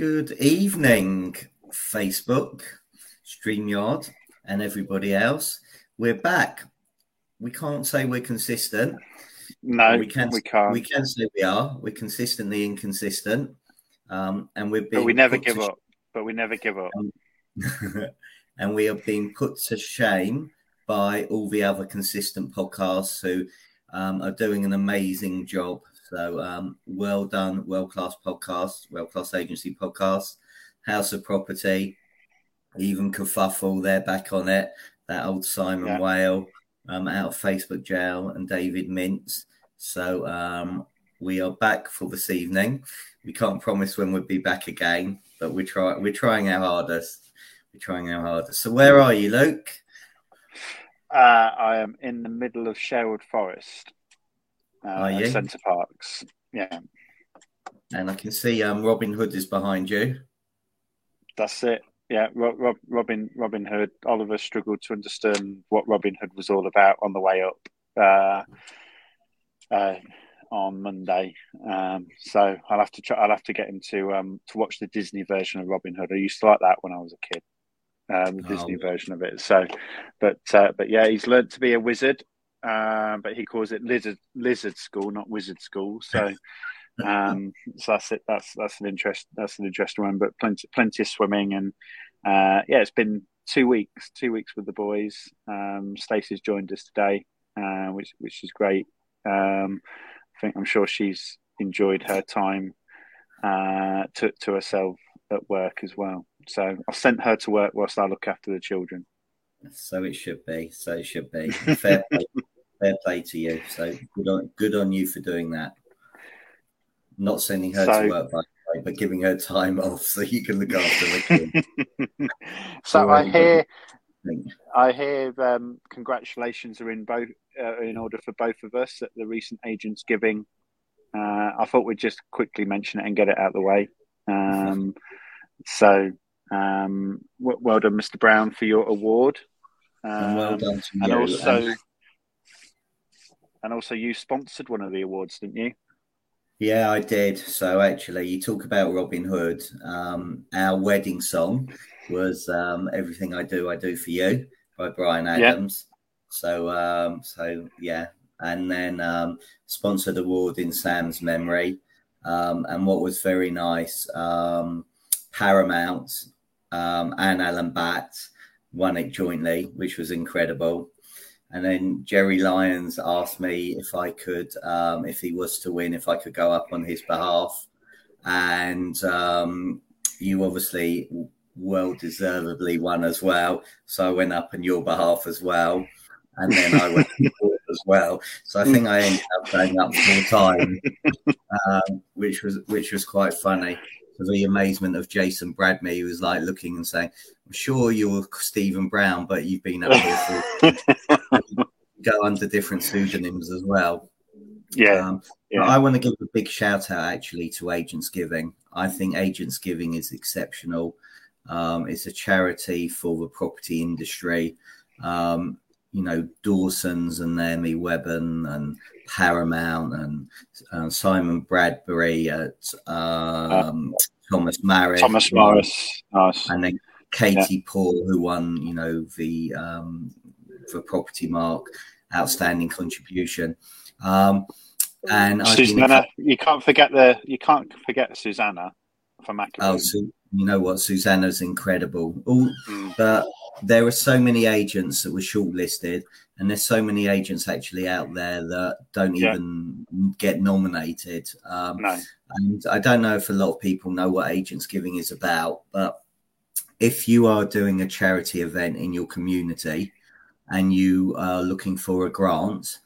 Good evening, Facebook, StreamYard, and everybody else. We're back. We can't say we're consistent. No, we can. we can't. We can say we are. We're consistently inconsistent, um, and we're being. but we never give up. But we never give up. and we are being put to shame by all the other consistent podcasts who um, are doing an amazing job. So, um, well done, world class podcast, world class agency podcast, House of Property, even Kerfuffle, they're back on it. That old Simon Yeah. Whale um, out of Facebook jail and David Mintz. So, um, we are back for this evening. We can't promise when we'll be back again, but we're trying. We're trying our hardest. We're trying our hardest. So, where are you, Luke? Uh, I am in the middle of Sherwood Forest. Uh, Are at you? Center Parcs. Yeah, And I can see um, Robin Hood is behind you. that's it. Yeah, Rob, Rob, Robin Robin Hood. Oliver struggled to understand what Robin Hood was all about on the way up uh, uh, on Monday. Um, so I'll have to try. I'll have to get him to um, to watch the Disney version of Robin Hood. I used to like that when I was a kid. Um, the Oh. Disney version of it. So, but uh, but yeah, he's learned to be a wizard. Um, but he calls it lizard lizard school, not wizard school. So. um, so that's it. That's that's an interest. That's an interesting one. But plenty, plenty of swimming, and uh, yeah, it's been two weeks. Two weeks with the boys. Um, Stacey's joined us today, uh, which which is great. Um, I think I'm sure she's enjoyed her time uh, to to herself at work as well. So I've sent her to work whilst I look after the children. So it should be. So it should be. Fair play, fair play to you. So good on, good on you for doing that. Not sending her So- to work, by the way, but giving her time off so you can look after the kids. so I hear. I hear um, congratulations are in both uh, in order for both of us at the recent Agents Giving. Uh, I thought we'd just quickly mention it and get it out of the way. Um, so, um, w- well done, Mr. Brown, for your award. And well Um, done to you. and also, And- also, you sponsored one of the awards, didn't you? Yeah, I did. So actually, you talk about Robin Hood. Um, our wedding song was um, "Everything I Do, I Do for You" by Bryan Yeah. Adams. So, um, so yeah, and then um, sponsored award in Sam's memory. Um, and what was very nice, um, Paramount um, and Alan Batt won it jointly, which was incredible. And then Jerry Lyons asked me if I could, um, if he was to win, if I could go up on his behalf. And um, you obviously well deservedly won as well. So I went up on your behalf as well. And then I went as well. So I think I ended up going up four times, um, which was which was quite funny. To the amazement of Jason Bradley, who was like looking and saying, I'm sure you're Stephen Brown, but you've been up here for go under different pseudonyms as well. Yeah, Um, yeah. I want to give a big shout out actually to Agents Giving. I think Agents Giving is exceptional. Um, it's a charity for the property industry. Um, you know, Dawson's and Naomi Webben and Paramount and uh, Simon Bradbury at um, Thomas Marriott. Thomas Morris, nice. And then Katie Paul, who won, you know, the the Propertymark, outstanding contribution. Um, and Susanna, you can't forget the you can't forget Susanna from Oh, Macaroon. Su- you know what? Susanna's incredible. All, Mm. but there are so many agents that were shortlisted, and there's so many agents actually out there that don't Yeah. even get nominated. Um, No, and I don't know if a lot of people know what Agents Giving is about, but if you are doing a charity event in your community and you are looking for a grant,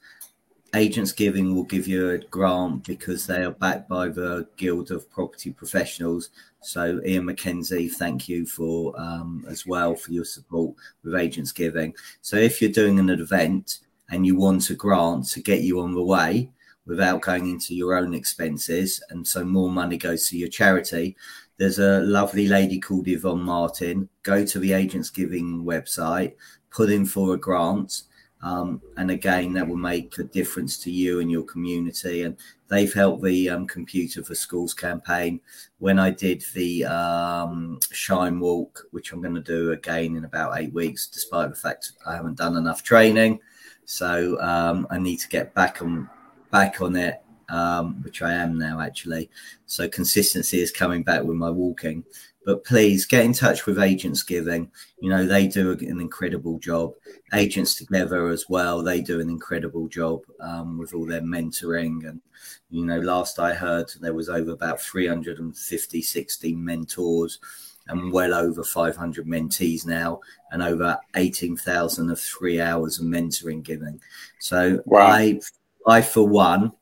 Agents Giving will give you a grant because they are backed by the Guild of Property Professionals. So, Iain McKenzie, thank you for um, as well for your support with Agents Giving. So, if you're doing an event and you want a grant to get you on the way, without going into your own expenses, and so more money goes to your charity. There's a lovely lady called Yvonne Martin. Go to the Agents Giving website, put in for a grant, Um, and again, that will make a difference to you and your community. And they've helped the um, Computer for Schools campaign. When I did the um, Shine Walk, which I'm going to do again in about eight weeks, despite the fact I haven't done enough training, so um, I need to get back on back on it, um, which I am now actually. So consistency is coming back with my walking but please get in touch with Agents Giving. You know, they do an incredible job. Agents Together as well, they do an incredible job um, with all their mentoring. And, you know, last I heard, there was over about 350, 60 mentors and well over 500 mentees now and over 18,000 of three hours of mentoring giving. So wow. I, I, for one,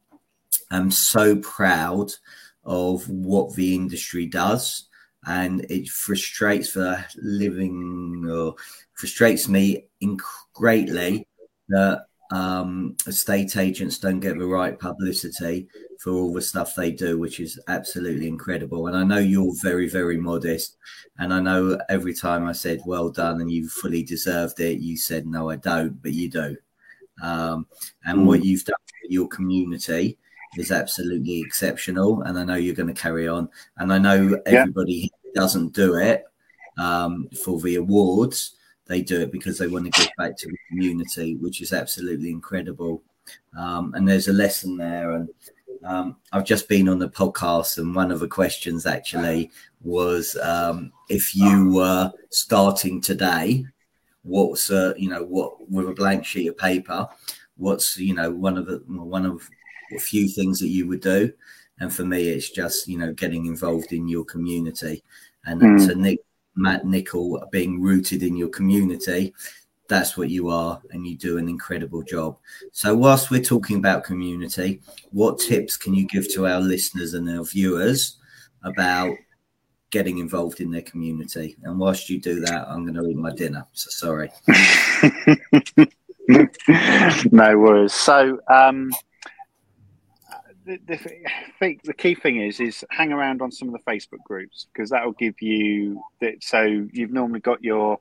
am so proud of what the industry does and it frustrates the living or frustrates me greatly that um, estate agents don't get the right publicity for all the stuff they do, which is absolutely incredible. And I know you're very, very modest. And I know every time I said, well done, and you fully deserved it, you said, no, I don't, but you do. Um, and mm. what you've done for your community is absolutely exceptional, and I know you're going to carry on. And I know everybody yeah. doesn't do it um, for the awards; they do it because they want to give back to the community, which is absolutely incredible. Um, and there's a lesson there, and um, I've just been on the podcast, and one of the questions actually was um, if you were starting today, what's uh, you know what with a blank sheet of paper, what's you know one of the one of a few things that you would do. And for me, it's just, you know, getting involved in your community. And mm. to Nick, Matt Nicol being rooted in your community, that's what you are. And you do an incredible job. So, whilst we're talking about community, what tips can you give to our listeners and our viewers about getting involved in their community. And whilst you do that, I'm going to eat my dinner. So sorry. no worries. So, um, the, the, the, key thing is is hang around on some of the Facebook groups because that will give you that. So you've normally got your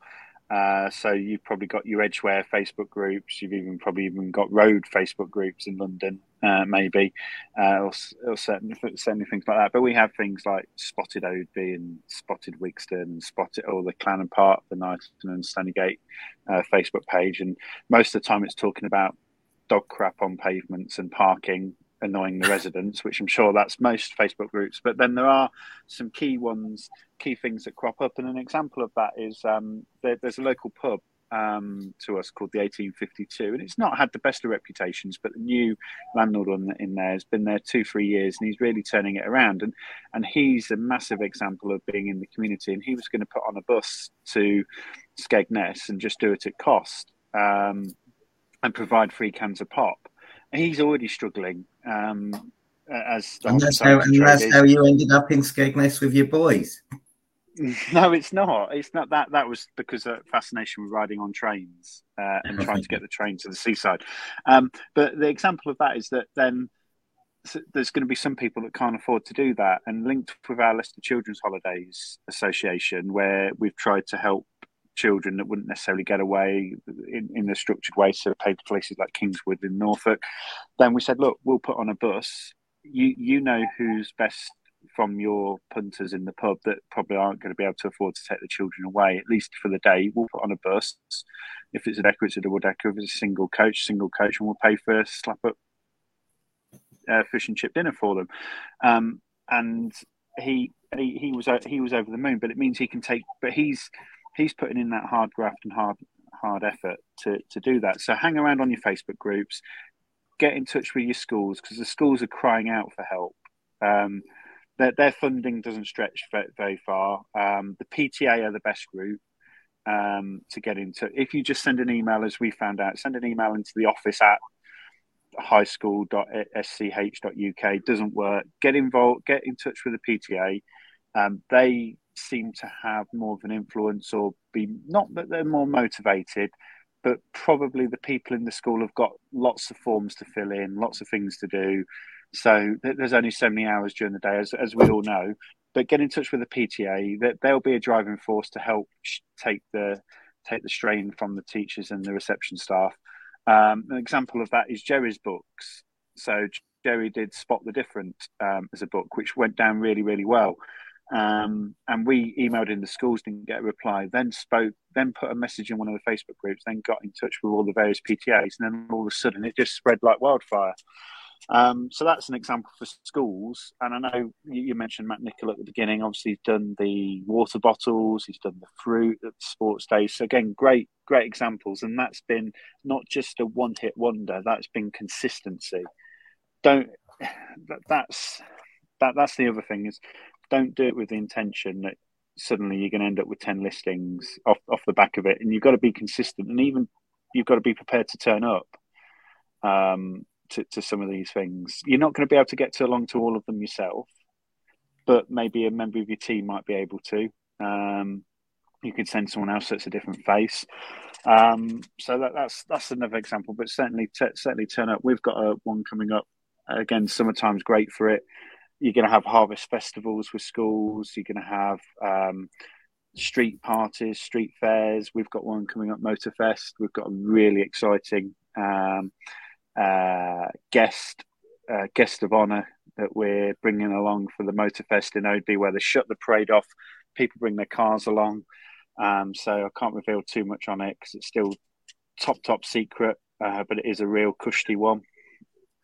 uh, so you've probably got your Edgware Facebook groups. You've even probably even got road Facebook groups in London, uh, maybe, uh, or, or certain, certainly things like that. But we have things like Spotted Oadby and Spotted Wigston and Spotted or the Clarendon Park, the Knighton and Stanley uh, Facebook page, and most of the time it's talking about dog crap on pavements and parking annoying the residents, which I'm sure that's most Facebook groups. But then there are some key ones, key things that crop up. And an example of that is um, there, there's a local pub um, to us called the 1852, and it's not had the best of reputations. But the new landlord on, in there has been there two, three years, and he's really turning it around. And and he's a massive example of being in the community. And he was going to put on a bus to Skegness and just do it at cost um, and provide free cans of pop And he's already struggling. Um, as and that's, how, and that's how you ended up in Skegness with your boys. No, it's not. It's not that. That was because of fascination with riding on trains uh, and trying to get the train to the seaside. Um, but the example of that is that then there's going to be some people that can't afford to do that. And linked with our Leicester Children's Holidays Association, where we've tried to help children that wouldn't necessarily get away in, in a structured way, so paid places like Kingswood in Norfolk. Then we said, look, we'll put on a bus. You you know who's best from your punters in the pub that probably aren't going to be able to afford to take the children away, at least for the day. We'll put on a bus. If it's a decker, it's a double decker. If it's a single coach, single coach, and we'll pay for a slap up uh, fish and chip dinner for them. Um, and he, he he was he was over the moon, but it means he can take. But he's he's putting in that hard graft and hard hard effort to to do that. So hang around on your Facebook groups, get in touch with your schools because the schools are crying out for help. Um, their, their funding doesn't stretch very, far. Um, the PTA are the best group um, to get into. If you just send an email, as we found out, send an email into the office at highschool.sch.uk doesn't work. Get involved. Get in touch with the PTA. Um, they seem to have more of an influence or be not that they're more motivated, but probably the people in the school have got lots of forms to fill in, lots of things to do. So there's only so many hours during the day, as, as we all know. But get in touch with the PTA; that they'll be a driving force to help take the take the strain from the teachers and the reception staff. Um, an example of that is Jerry's books. So Jerry did Spot the Different um, as a book, which went down really, really well. Um, and we emailed in the schools, didn't get a reply. Then spoke, then put a message in one of the Facebook groups. Then got in touch with all the various PTAs, and then all of a sudden it just spread like wildfire. Um, so that's an example for schools. And I know you, mentioned Matt Nichol at the beginning. Obviously, he's done the water bottles, he's done the fruit at the sports day. So again, great, great examples. And that's been not just a one-hit wonder. That's been consistency. Don't. That, that's that. That's the other thing is, don't do it with the intention that suddenly you're going to end up with ten listings off off the back of it. And you've got to be consistent, and even you've got to be prepared to turn up. Um, to, to some of these things. You're not going to be able to get to along to all of them yourself, but maybe a member of your team might be able to. Um, you could send someone else that's a different face. Um, so that, that's that's another example. But certainly, t- certainly turn up. We've got a one coming up again. Summertime's great for it. You're going to have harvest festivals with schools. You're going to have um, street parties, street fairs. We've got one coming up, Motorfest. We've got a really exciting um, uh, guest uh, guest of honour that we're bringing along for the Motorfest in Oadby, where they shut the parade off. People bring their cars along, um, so I can't reveal too much on it because it's still top top secret, uh, but it is a real cushy one.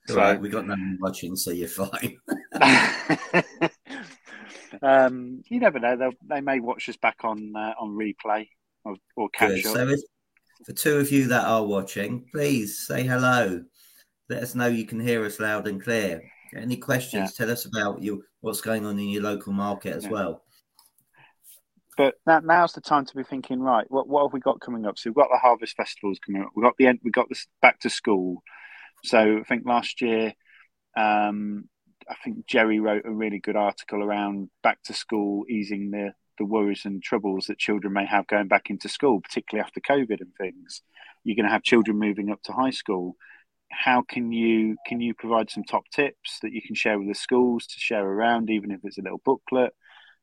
So, right, we got no watching, so you're fine. um, you never know; They'll, they may watch us back on uh, on replay or, or catch Good. up. So, if, for two of you that are watching, please say hello let us know you can hear us loud and clear. Any questions? Yeah. Tell us about you what's going on in your local market as yeah. well. But that, now's the time to be thinking, right? What what have we got coming up? So we've got the harvest festivals coming up. We've got the end. We got this back to school. So I think last year, um, I think Jerry wrote a really good article around back to school, easing the the worries and troubles that children may have going back into school, particularly after COVID and things. You're going to have children moving up to high school how can you can you provide some top tips that you can share with the schools to share around, even if it's a little booklet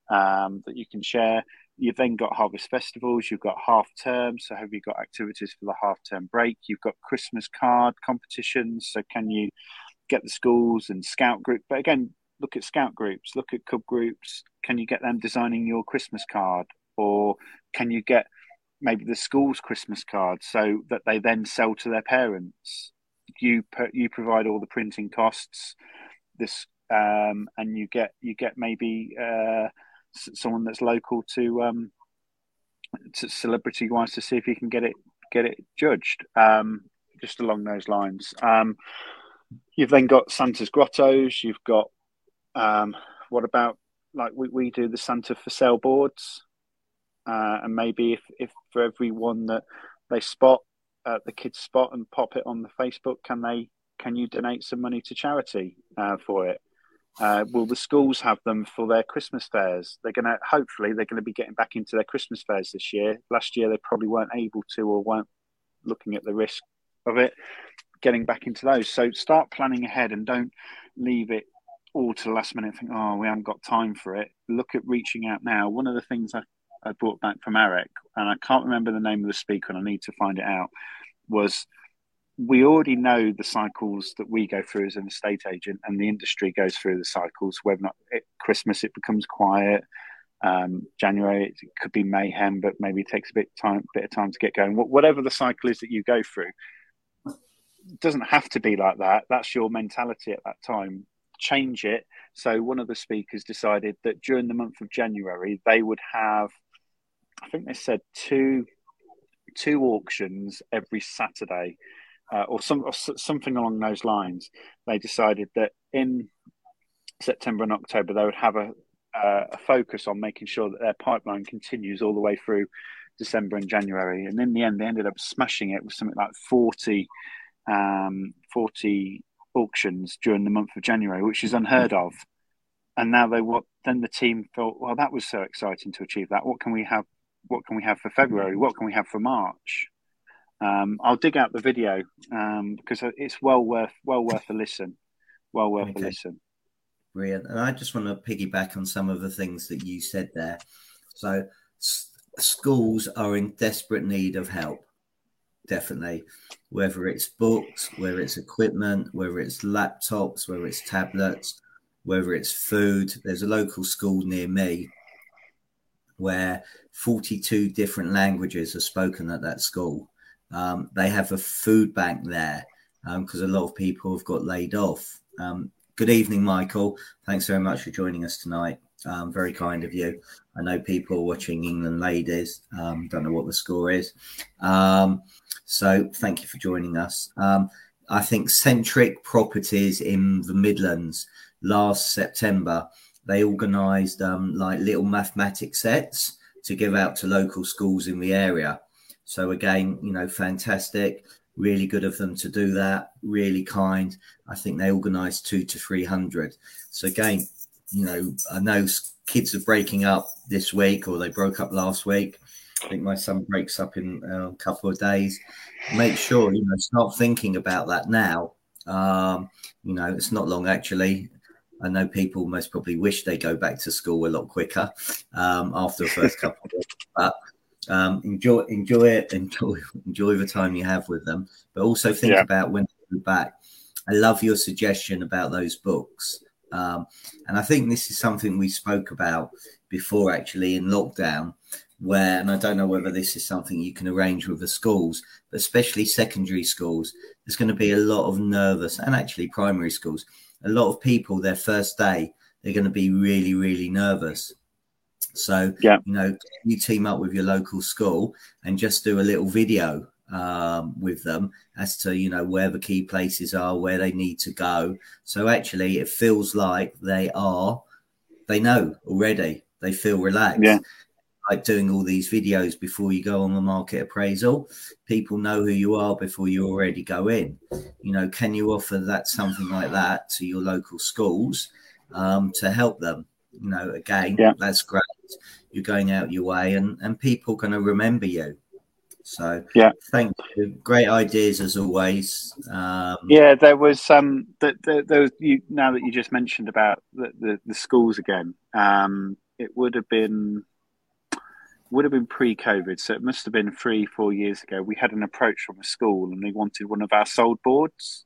um, that you can share? You've then got harvest festivals. You've got half term. So have you got activities for the half term break? You've got Christmas card competitions. So can you get the schools and scout group? But again, look at scout groups. Look at cub groups. Can you get them designing your Christmas card, or can you get maybe the school's Christmas card so that they then sell to their parents? you put, you provide all the printing costs. This um, and you get you get maybe uh, someone that's local to, um, to celebrity wise to see if you can get it get it judged. Um, just along those lines. Um, you've then got Santa's grottos. You've got um, what about like we, we do the Santa for sale boards, uh, and maybe if if for everyone that they spot uh, the kids spot and pop it on the Facebook, can they? Can you donate some money to charity uh, for it? Uh, will the schools have them for their Christmas fairs? They're going to hopefully they're going to be getting back into their Christmas fairs this year. Last year they probably weren't able to or weren't looking at the risk of it. Getting back into those, so start planning ahead and don't leave it all to the last minute. Think, oh, we haven't got time for it. Look at reaching out now. One of the things I I brought back from Eric, and I can't remember the name of the speaker, and I need to find it out. Was we already know the cycles that we go through as an estate agent, and the industry goes through the cycles. Whether not Christmas it becomes quiet, um, January it could be mayhem, but maybe it takes a bit time, bit of time to get going. Whatever the cycle is that you go through, doesn't have to be like that. That's your mentality at that time. Change it. So one of the speakers decided that during the month of January they would have I think they said two two auctions every Saturday, uh, or some or something along those lines. They decided that in September and October they would have a uh, a focus on making sure that their pipeline continues all the way through December and January. And in the end, they ended up smashing it with something like 40, um, 40 auctions during the month of January, which is unheard of. And now they what then the team thought, well, that was so exciting to achieve that. What can we have what can we have for February? What can we have for March? Um, I'll dig out the video um, because it's well worth well worth a listen. Well worth okay. a listen. Brilliant. And I just want to piggyback on some of the things that you said there. So s- schools are in desperate need of help. Definitely. Whether it's books, whether it's equipment, whether it's laptops, whether it's tablets, whether it's food. There's a local school near me where 42 different languages are spoken at that school. Um, they have a food bank there because um, a lot of people have got laid off. Um, good evening, Michael. Thanks very much for joining us tonight. Um, very kind of you. I know people watching England ladies. Um, don't know what the score is. Um, so thank you for joining us. Um, I think Centric Properties in the Midlands last September, they organised um, like little mathematics sets to give out to local schools in the area. So again, you know, fantastic. Really good of them to do that. Really kind. I think they organised two to three hundred. So again, you know, I know kids are breaking up this week or they broke up last week. I think my son breaks up in uh, a couple of days. Make sure you know start thinking about that now. Um, you know, it's not long actually. I know people most probably wish they go back to school a lot quicker um, after the first couple of weeks, but um, enjoy enjoy it, enjoy enjoy the time you have with them, but also think yeah. about when you're back. I love your suggestion about those books. Um, and I think this is something we spoke about before actually in lockdown, where, and I don't know whether this is something you can arrange with the schools, but especially secondary schools, there's going to be a lot of nervous, and actually primary schools, a lot of people their first day, they're going to be really, really nervous. So, yeah. you know, you team up with your local school and just do a little video um, with them as to you know where the key places are, where they need to go. So actually, it feels like they are they know already. They feel relaxed. Yeah. Like doing all these videos before you go on the market appraisal, people know who you are before you already go in. You know, can you offer that something like that to your local schools um, to help them? You know, again, yeah. that's great. You're going out your way, and and people going to remember you so yeah, thank you. Great ideas as always. Um, yeah, there was um, that there, there, was you now that you just mentioned about the, the, the schools again. Um, it would have been would have been pre-COVID, so it must have been three, four years ago. We had an approach from a school, and they wanted one of our sold boards.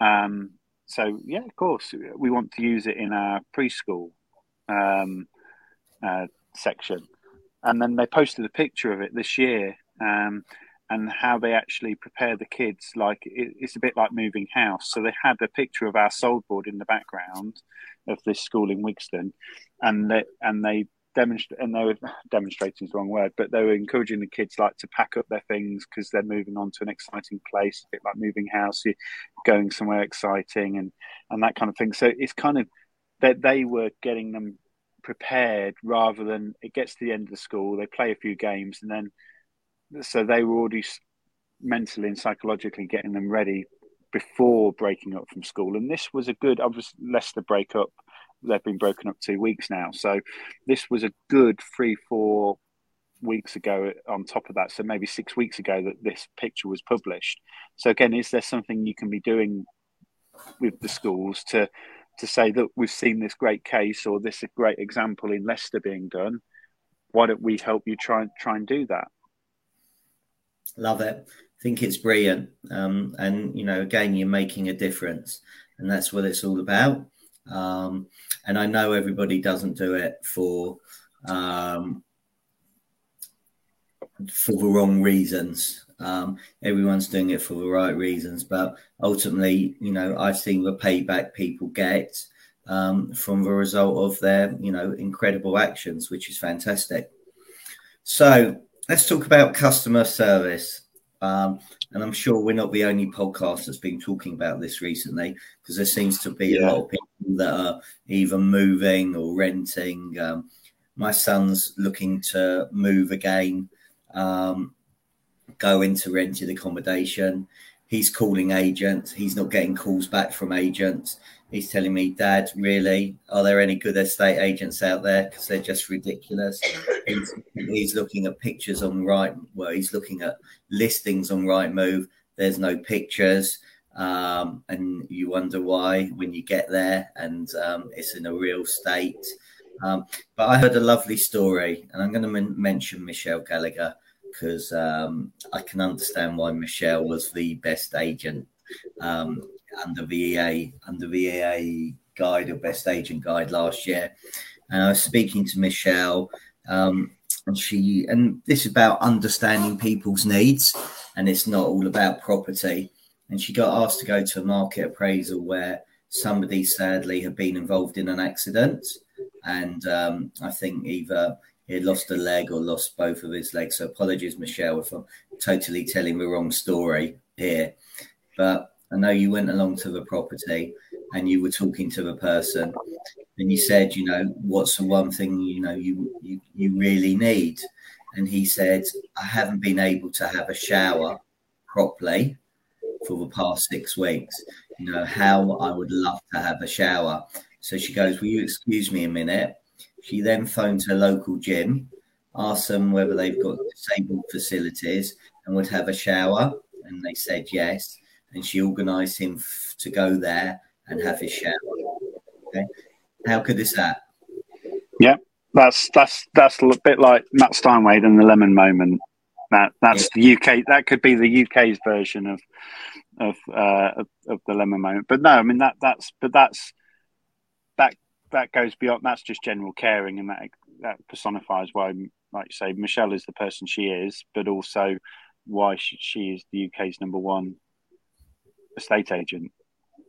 Um, so yeah, of course, we want to use it in our preschool um, uh, section. And then they posted a picture of it this year, um, and how they actually prepare the kids. Like it, it's a bit like moving house. So they had a picture of our sold board in the background of this school in Wigston, and they and they demonstrate and they were demonstrating is the wrong word, but they were encouraging the kids like to pack up their things because they're moving on to an exciting place, a bit like moving house, you're going somewhere exciting and and that kind of thing. So it's kind of that they were getting them prepared rather than it gets to the end of the school, they play a few games and then so they were already mentally and psychologically getting them ready before breaking up from school. And this was a good, obviously, Leicester break up. They've been broken up two weeks now. So this was a good three, four weeks ago uh, on top of that. So maybe six weeks ago that this picture was published. So again, is there something you can be doing with the schools to to say that we've seen this great case or this a great example in Leicester being done? Why don't we help you try and try and do that? Love it. I think it's brilliant. Um, and, you know, again, you're making a difference. And that's what it's all about. Um, and I know everybody doesn't do it for um, for the wrong reasons. Um, everyone's doing it for the right reasons, but ultimately, you know, I've seen the payback people get um, from the result of their, you know, incredible actions, which is fantastic. So let's talk about customer service. Um, and I'm sure we're not the only podcast that's been talking about this recently because there seems to be yeah. a lot of people that are either moving or renting. Um, my son's looking to move again, um, go into rented accommodation. He's calling agents. He's not getting calls back from agents. He's telling me, Dad, really? Are there any good estate agents out there? Because they're just ridiculous. He's, he's, looking at pictures on right. Well, he's looking at listings on Rightmove. There's no pictures, um, and you wonder why when you get there, and um, it's in a real state. Um, but I heard a lovely story, and I'm going to men- mention Michelle Gallagher because um, I can understand why Michelle was the best agent um, under VEA under VEA guide or best agent guide last year. And I was speaking to Michelle, um, and she and this is about understanding people's needs, and it's not all about property. And she got asked to go to a market appraisal where somebody sadly had been involved in an accident, and um, I think either he lost a leg or lost both of his legs. So apologies, Michelle, if I'm totally telling the wrong story here. But I know you went along to the property and you were talking to the person and you said, you know, what's the one thing you know you you, you really need? And he said, I haven't been able to have a shower properly for the past six weeks. You know, how I would love to have a shower. So she goes, Will you excuse me a minute? She then phoned her local gym, asked them whether they've got disabled facilities and would have a shower. And they said yes. And she organised him f- to go there and have his shower. Okay. How good is that? Yeah, that's that's that's a bit like Matt Steinway and the lemon moment. That that's yeah. the UK. That could be the UK's version of of, uh, of of the lemon moment. But no, I mean that that's but that's that that goes beyond. That's just general caring, and that that personifies why, like you say, Michelle is the person she is, but also why she, she is the UK's number one estate agent.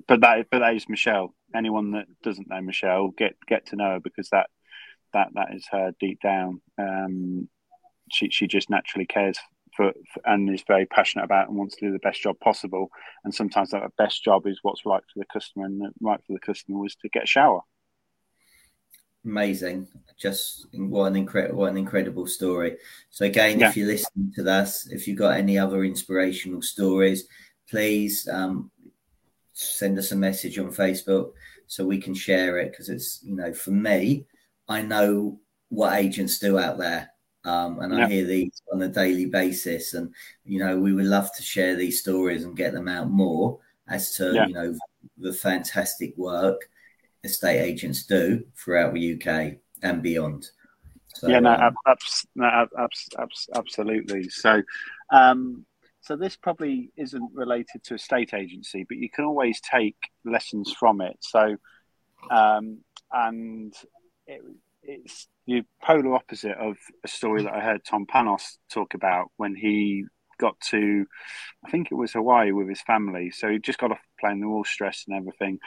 But that but that is Michelle. Anyone that doesn't know Michelle, get get to know her because that that that is her deep down. Um, she she just naturally cares for, for, and is very passionate about and wants to do the best job possible. And sometimes that best job is what's right for the customer, and right for the customer was to get a shower amazing just what an incredible what an incredible story so again yeah. if you're listening to this if you've got any other inspirational stories please um, send us a message on facebook so we can share it because it's you know for me i know what agents do out there um, and yeah. i hear these on a daily basis and you know we would love to share these stories and get them out more as to yeah. you know the fantastic work estate agents do throughout the UK and beyond. So, yeah, no, um, no abs- abs- absolutely. So, um, so this probably isn't related to a state agency, but you can always take lessons from it. So, um, and it, it's the polar opposite of a story that I heard Tom Panos talk about when he got to, I think it was Hawaii with his family. So he just got off the plane, they were all stressed and everything.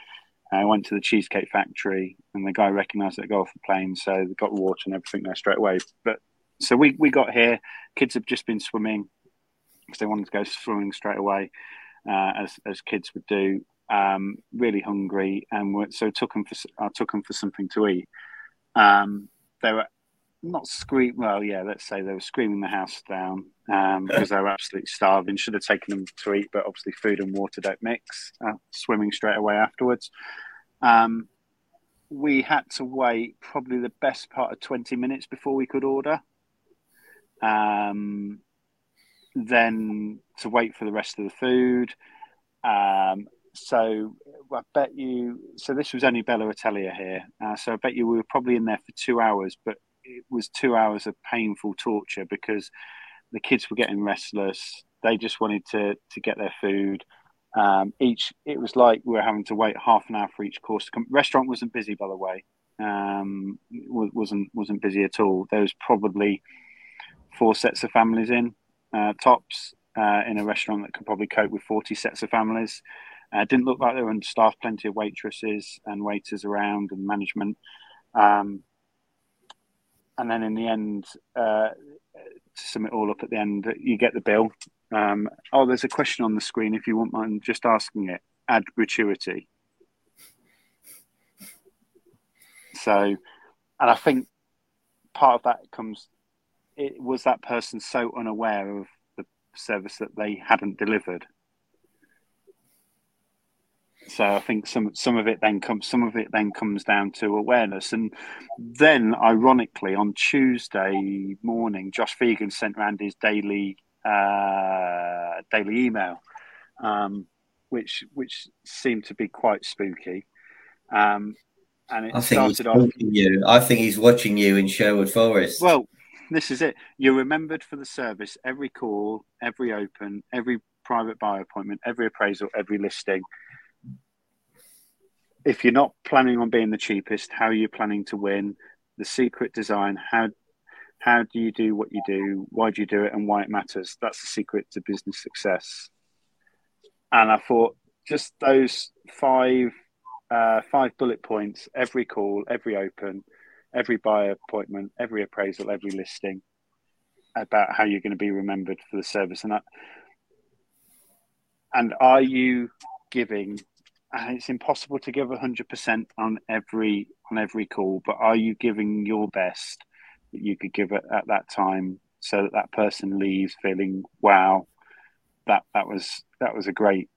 I went to the Cheesecake Factory, and the guy recognised that I got off the plane, so they got water and everything there straight away. But so we we got here. Kids have just been swimming because they wanted to go swimming straight away, uh, as as kids would do. Um, really hungry, and so took them for I took them for something to eat. Um, they were not scream. Well, yeah, let's say they were screaming the house down um, because they were absolutely starving. Should have taken them to eat, but obviously food and water don't mix. Uh, swimming straight away afterwards. Um, we had to wait probably the best part of twenty minutes before we could order. Um, then to wait for the rest of the food. Um, so I bet you. So this was only Bella Italia here. Uh, so I bet you we were probably in there for two hours, but it was two hours of painful torture because the kids were getting restless. They just wanted to to get their food. Um, each it was like we were having to wait half an hour for each course to come. Restaurant wasn't busy, by the way. Um, wasn't wasn't busy at all. There was probably four sets of families in tops uh, in a restaurant that could probably cope with forty sets of families. Uh, didn't look like they were understaffed. Plenty of waitresses and waiters around and management. Um, and then in the end, uh, to sum it all up at the end, you get the bill. Um, oh, there's a question on the screen. If you wouldn't mind just asking it, add gratuity. So, and I think part of that comes. It was that person so unaware of the service that they hadn't delivered so I think some some of it then comes some of it then comes down to awareness, and then ironically on Tuesday morning, Josh Phegan sent around his daily uh, daily email, um, which which seemed to be quite spooky. Um, and it I think started he's off. You. I think he's watching you in Sherwood Forest. Well, this is it. You're remembered for the service. Every call, every open, every private buyer appointment, every appraisal, every listing. If you're not planning on being the cheapest, how are you planning to win? The secret design. How how do you do what you do? Why do you do it? And why it matters? That's the secret to business success. And I thought just those five uh, five bullet points: every call, every open, every buyer appointment, every appraisal, every listing, about how you're going to be remembered for the service. And I, and are you giving? And it's impossible to give hundred percent on every on every call, but are you giving your best that you could give it at that time, so that that person leaves feeling, wow, that that was that was a great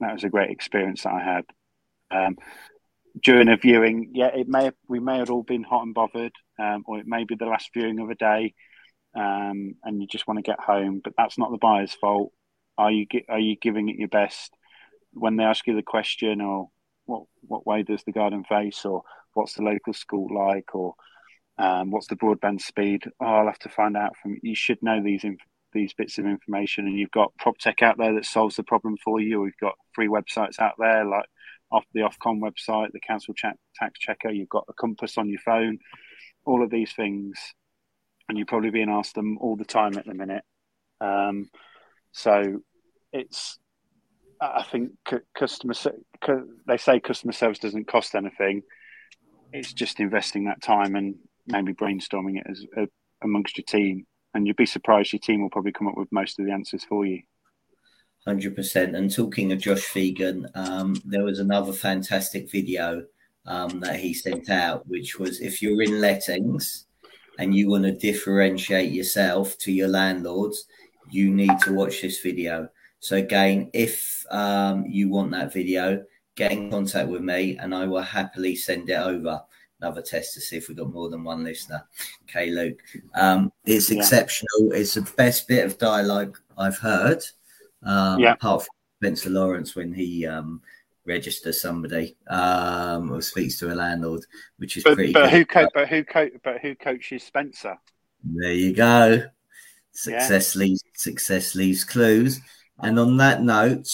that was a great experience that I had. Um, during a viewing, yeah, it may we may have all been hot and bothered, um, or it may be the last viewing of a day, um, and you just want to get home. But that's not the buyer's fault. Are you are you giving it your best when they ask you the question, or what what way does the garden face, or what's the local school like, or um, what's the broadband speed? Oh, I'll have to find out from. You should know these inf- these bits of information, and you've got PropTech out there that solves the problem for you. We've got free websites out there like off the Ofcom website, the council tax checker. You've got a compass on your phone. All of these things, and you're probably being asked them all the time at the minute. Um, so it's, I think customer. They say customer service doesn't cost anything. It's just investing that time and maybe brainstorming it as uh, amongst your team, and you'd be surprised your team will probably come up with most of the answers for you. Hundred percent. And talking of Josh Phegan, um, there was another fantastic video um, that he sent out, which was if you're in lettings and you want to differentiate yourself to your landlords, you need to watch this video. So again, if um, you want that video, get in contact with me, and I will happily send it over. Another test to see if we've got more than one listener. Okay, Luke. Um, it's yeah. exceptional. It's the best bit of dialogue I've heard. Um, yeah. Apart from Spencer Lawrence when he um, registers somebody um, or speaks to a landlord, which is but, pretty. But good. who, co- but who, co- but who coaches Spencer? There you go. Success yeah. leaves success leaves clues. And on that note,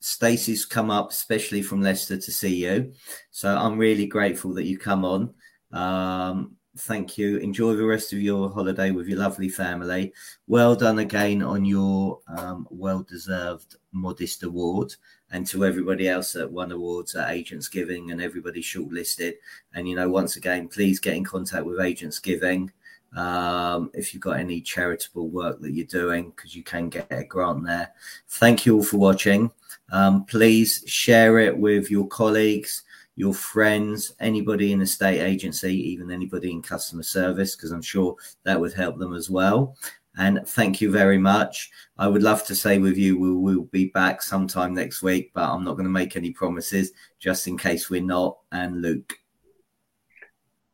Stacey's come up, especially from Leicester, to see you. So I'm really grateful that you come on. Um, thank you. Enjoy the rest of your holiday with your lovely family. Well done again on your um, well deserved modest award. And to everybody else that won awards at Agents Giving and everybody shortlisted. And, you know, once again, please get in contact with Agents Giving um, if you've got any charitable work that you're doing, because you can get a grant there. Thank you all for watching. Um, please share it with your colleagues your friends, anybody in a state agency, even anybody in customer service, because I'm sure that would help them as well. And thank you very much. I would love to say with you, we will be back sometime next week, but I'm not going to make any promises just in case we're not. And Luke.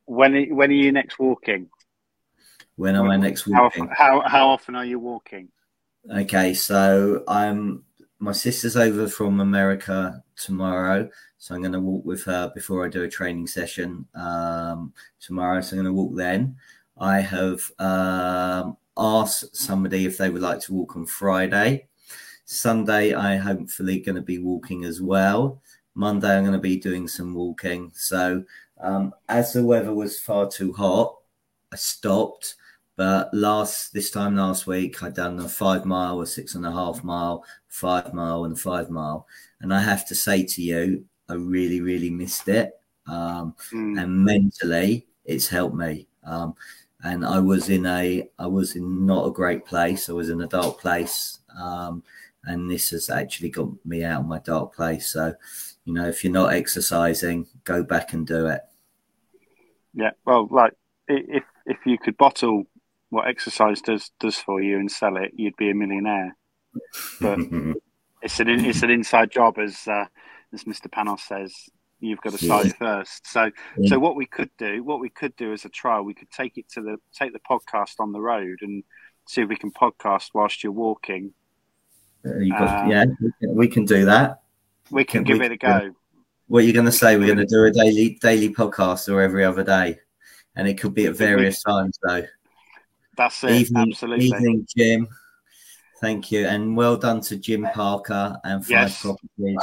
When, when are you next walking? When am I next walking? How, how, how often are you walking? Okay, so I'm my sister's over from America tomorrow, so I'm going to walk with her before I do a training session um, tomorrow. So I'm going to walk then. I have um, asked somebody if they would like to walk on Friday. Sunday, I hopefully going to be walking as well. Monday, I'm going to be doing some walking. So um, as the weather was far too hot, I stopped. But last this time last week, I'd done a five mile, a six and a half mile, five mile, and five mile. And I have to say to you, I really, really missed it. Um, mm. And mentally, it's helped me. Um, and I was in a, I was in not a great place. I was in a dark place. Um, and this has actually got me out of my dark place. So, you know, if you're not exercising, go back and do it. Yeah. Well, like if, if you could bottle what exercise does, does for you and sell it, you'd be a millionaire. But it's an, it's an inside job as, uh, as Mr. Panos says, you've got to start yeah. first. So, yeah. so what we could do, what we could do as a trial, we could take it to the take the podcast on the road and see if we can podcast whilst you're walking. Uh, got, um, yeah, we can do that. We can, can give we, it a go. What are you going to say? We're going to do a daily daily podcast or every other day, and it could be at various we, times though. That's it. Evening, Absolutely. Evening, Jim. Thank you, and well done to Jim Parker and Five yes. Properties.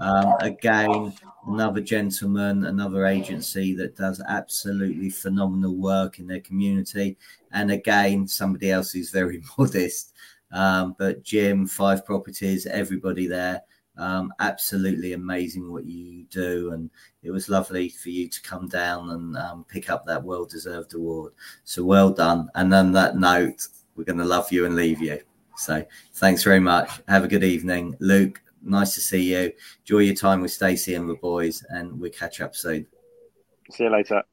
Um, again, another gentleman, another agency that does absolutely phenomenal work in their community. And again, somebody else who's very modest. Um, but Jim, Five Properties, everybody there, um, absolutely amazing what you do. And it was lovely for you to come down and um, pick up that well deserved award. So well done. And on that note, we're going to love you and leave you. So thanks very much. Have a good evening. Luke, nice to see you. Enjoy your time with Stacey and the boys, and we'll catch up soon. See you later.